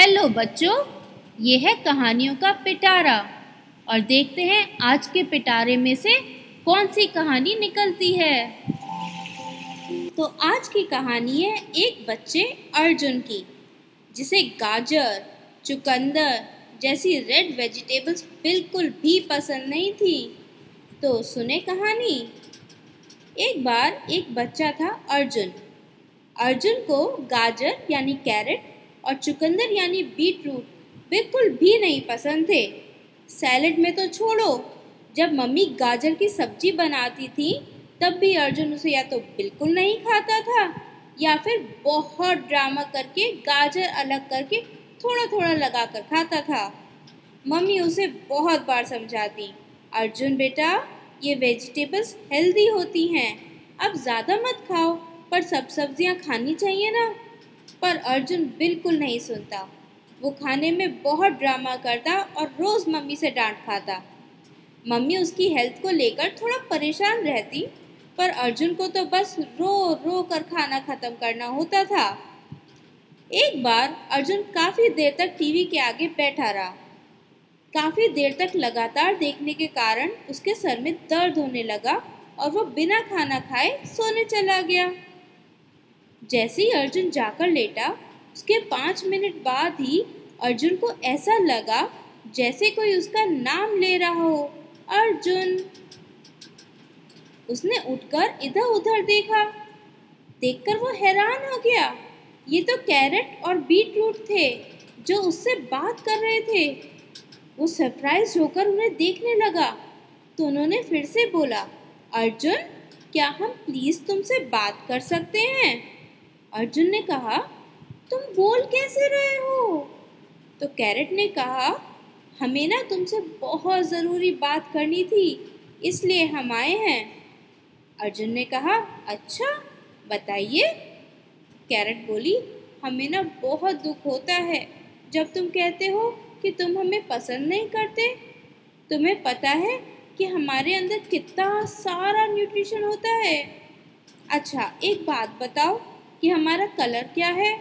Hello बच्चों, ये है कहानियों का पिटारा। और देखते हैं आज के पिटारे में से कौन सी कहानी निकलती है। तो आज की कहानी है एक बच्चे अर्जुन की, जिसे गाजर, चुकंदर जैसी रेड वेजिटेबल्स बिल्कुल भी पसंद नहीं थी। तो सुने कहानी। एक बार एक बच्चा था अर्जुन। अर्जुन को गाजर यानी कैरेट और चुकंदर यानी बीट रूट बिल्कुल भी नहीं पसंद थे। सैलड में तो छोड़ो, जब मम्मी गाजर की सब्ज़ी बनाती थी, तब भी अर्जुन उसे या तो बिल्कुल नहीं खाता था, या फिर बहुत ड्रामा करके गाजर अलग करके थोड़ा थोड़ा लगा कर खाता था। मम्मी उसे बहुत बार समझाती, अर्जुन बेटा, ये वेजिटेबल्स हेल्दी होती हैं, अब ज़्यादा मत खाओ, पर सब सब्ज़ियाँ खानी चाहिए ना। पर अर्जुन बिल्कुल नहीं सुनता। वो खाने में बहुत ड्रामा करता और रोज़ मम्मी से डांट खाता। मम्मी उसकी हेल्थ को लेकर थोड़ा परेशान रहती, पर अर्जुन को तो बस रो रो कर खाना ख़त्म करना होता था। एक बार अर्जुन काफ़ी देर तक टीवी के आगे बैठा रहा। काफ़ी देर तक लगातार देखने के कारण उसके सर में दर्द होने लगा और वो बिना खाना खाए सोने चला गया। जैसे ही अर्जुन जाकर लेटा, उसके पाँच मिनट बाद ही अर्जुन को ऐसा लगा जैसे कोई उसका नाम ले रहा हो। अर्जुन! उसने उठकर इधर उधर देखा। देखकर वो हैरान हो गया। ये तो कैरेट और बीट रूट थे जो उससे बात कर रहे थे। वो सरप्राइज़ होकर उन्हें देखने लगा। तो उन्होंने फिर से बोला, अर्जुन, क्या हम प्लीज़ तुमसे बात कर सकते हैं? अर्जुन ने कहा, तुम बोल कैसे रहे हो? तो कैरेट ने कहा, हमें ना तुमसे बहुत ज़रूरी बात करनी थी, इसलिए हम आए हैं। अर्जुन ने कहा अच्छा बताइए। कैरेट बोली, हमें ना बहुत दुख होता है जब तुम कहते हो कि तुम हमें पसंद नहीं करते। तुम्हें पता है कि हमारे अंदर कितना सारा न्यूट्रिशन होता है। अच्छा एक बात बताओ कि हमारा कलर क्या है?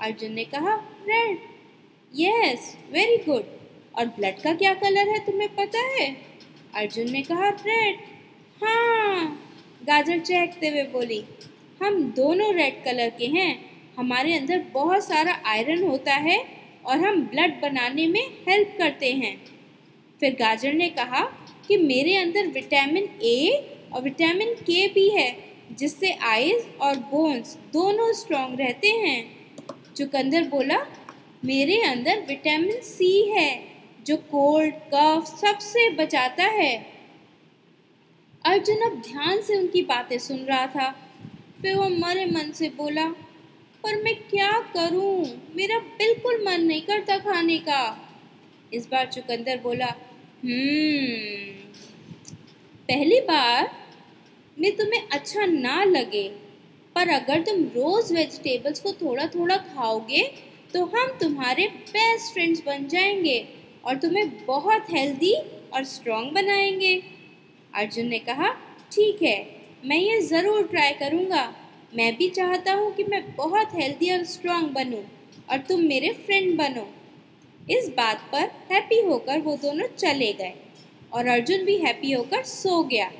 अर्जुन ने कहा रेड यस वेरी गुड और ब्लड का क्या कलर है तुम्हें पता है? अर्जुन ने कहा रेड हाँ गाजर चहकते हुए बोली, हम दोनों रेड कलर के हैं। हमारे अंदर बहुत सारा आयरन होता है और हम ब्लड बनाने में हेल्प करते हैं. फिर गाजर ने कहा कि मेरे अंदर विटामिन ए और विटामिन के भी है। जिससे आईज और बोन्स दोनों स्ट्रॉन्ग रहते हैं। चुकंदर बोला, मेरे अंदर विटामिन सी है, जो कोल्ड कफ सबसे बचाता है। अर्जुन अब ध्यान से उनकी बातें सुन रहा था। फिर वो मरे मन से बोला, पर मैं क्या करूँ? मेरा बिल्कुल मन नहीं करता खाने का। इस बार चुकंदर बोला हम्म पहली बार में तुम्हें अच्छा ना लगे, पर अगर तुम रोज़ वेजिटेबल्स को थोड़ा थोड़ा खाओगे तो हम तुम्हारे बेस्ट फ्रेंड्स बन जाएँगे और तुम्हें बहुत हेल्दी और स्ट्रॉन्ग बनाएँगे। अर्जुन ने कहा, ठीक है, मैं ये ज़रूर ट्राई करूँगा। मैं भी चाहता हूँ कि मैं बहुत हेल्दी और स्ट्रॉन्ग बनूँ और तुम मेरे फ्रेंड बनो। इस बात पर हैप्पी होकर वो दोनों चले गए और अर्जुन भी हैप्पी होकर सो गया।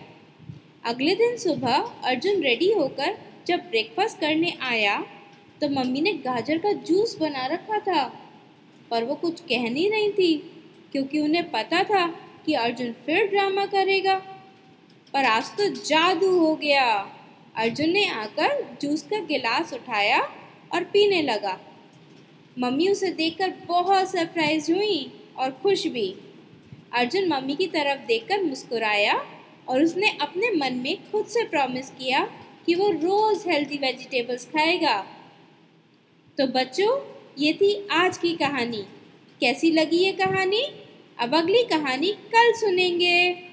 अगले दिन सुबह अर्जुन रेडी होकर जब ब्रेकफास्ट करने आया तो मम्मी ने गाजर का जूस बना रखा था, पर वो कुछ कह नहीं रही थी, क्योंकि उन्हें पता था कि अर्जुन फिर ड्रामा करेगा। पर आज तो जादू हो गया। अर्जुन ने आकर जूस का गिलास उठाया और पीने लगा। मम्मी उसे देखकर बहुत सरप्राइज़ हुई और खुश भी। अर्जुन मम्मी की तरफ़ देखकर मुस्कुराया और उसने अपने मन में खुद से प्रॉमिस किया कि वो रोज़ हेल्दी वेजिटेबल्स खाएगा। तो बच्चों, ये थी आज की कहानी। कैसी लगी ये कहानी? अब अगली कहानी कल सुनेंगे।